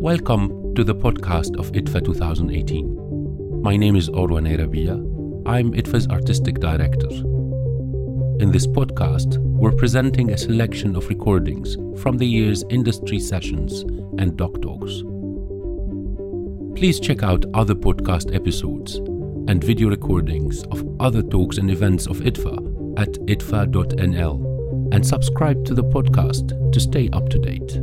Welcome to the podcast of IDFA 2018. My name is Orwa Nyrabia. I'm IDFA's artistic director. In this podcast, we're presenting a selection of recordings from the year's industry sessions and doc talks. Please check out other podcast episodes and video recordings of other talks and events of IDFA at idfa.nl, and subscribe to the podcast to stay up to date.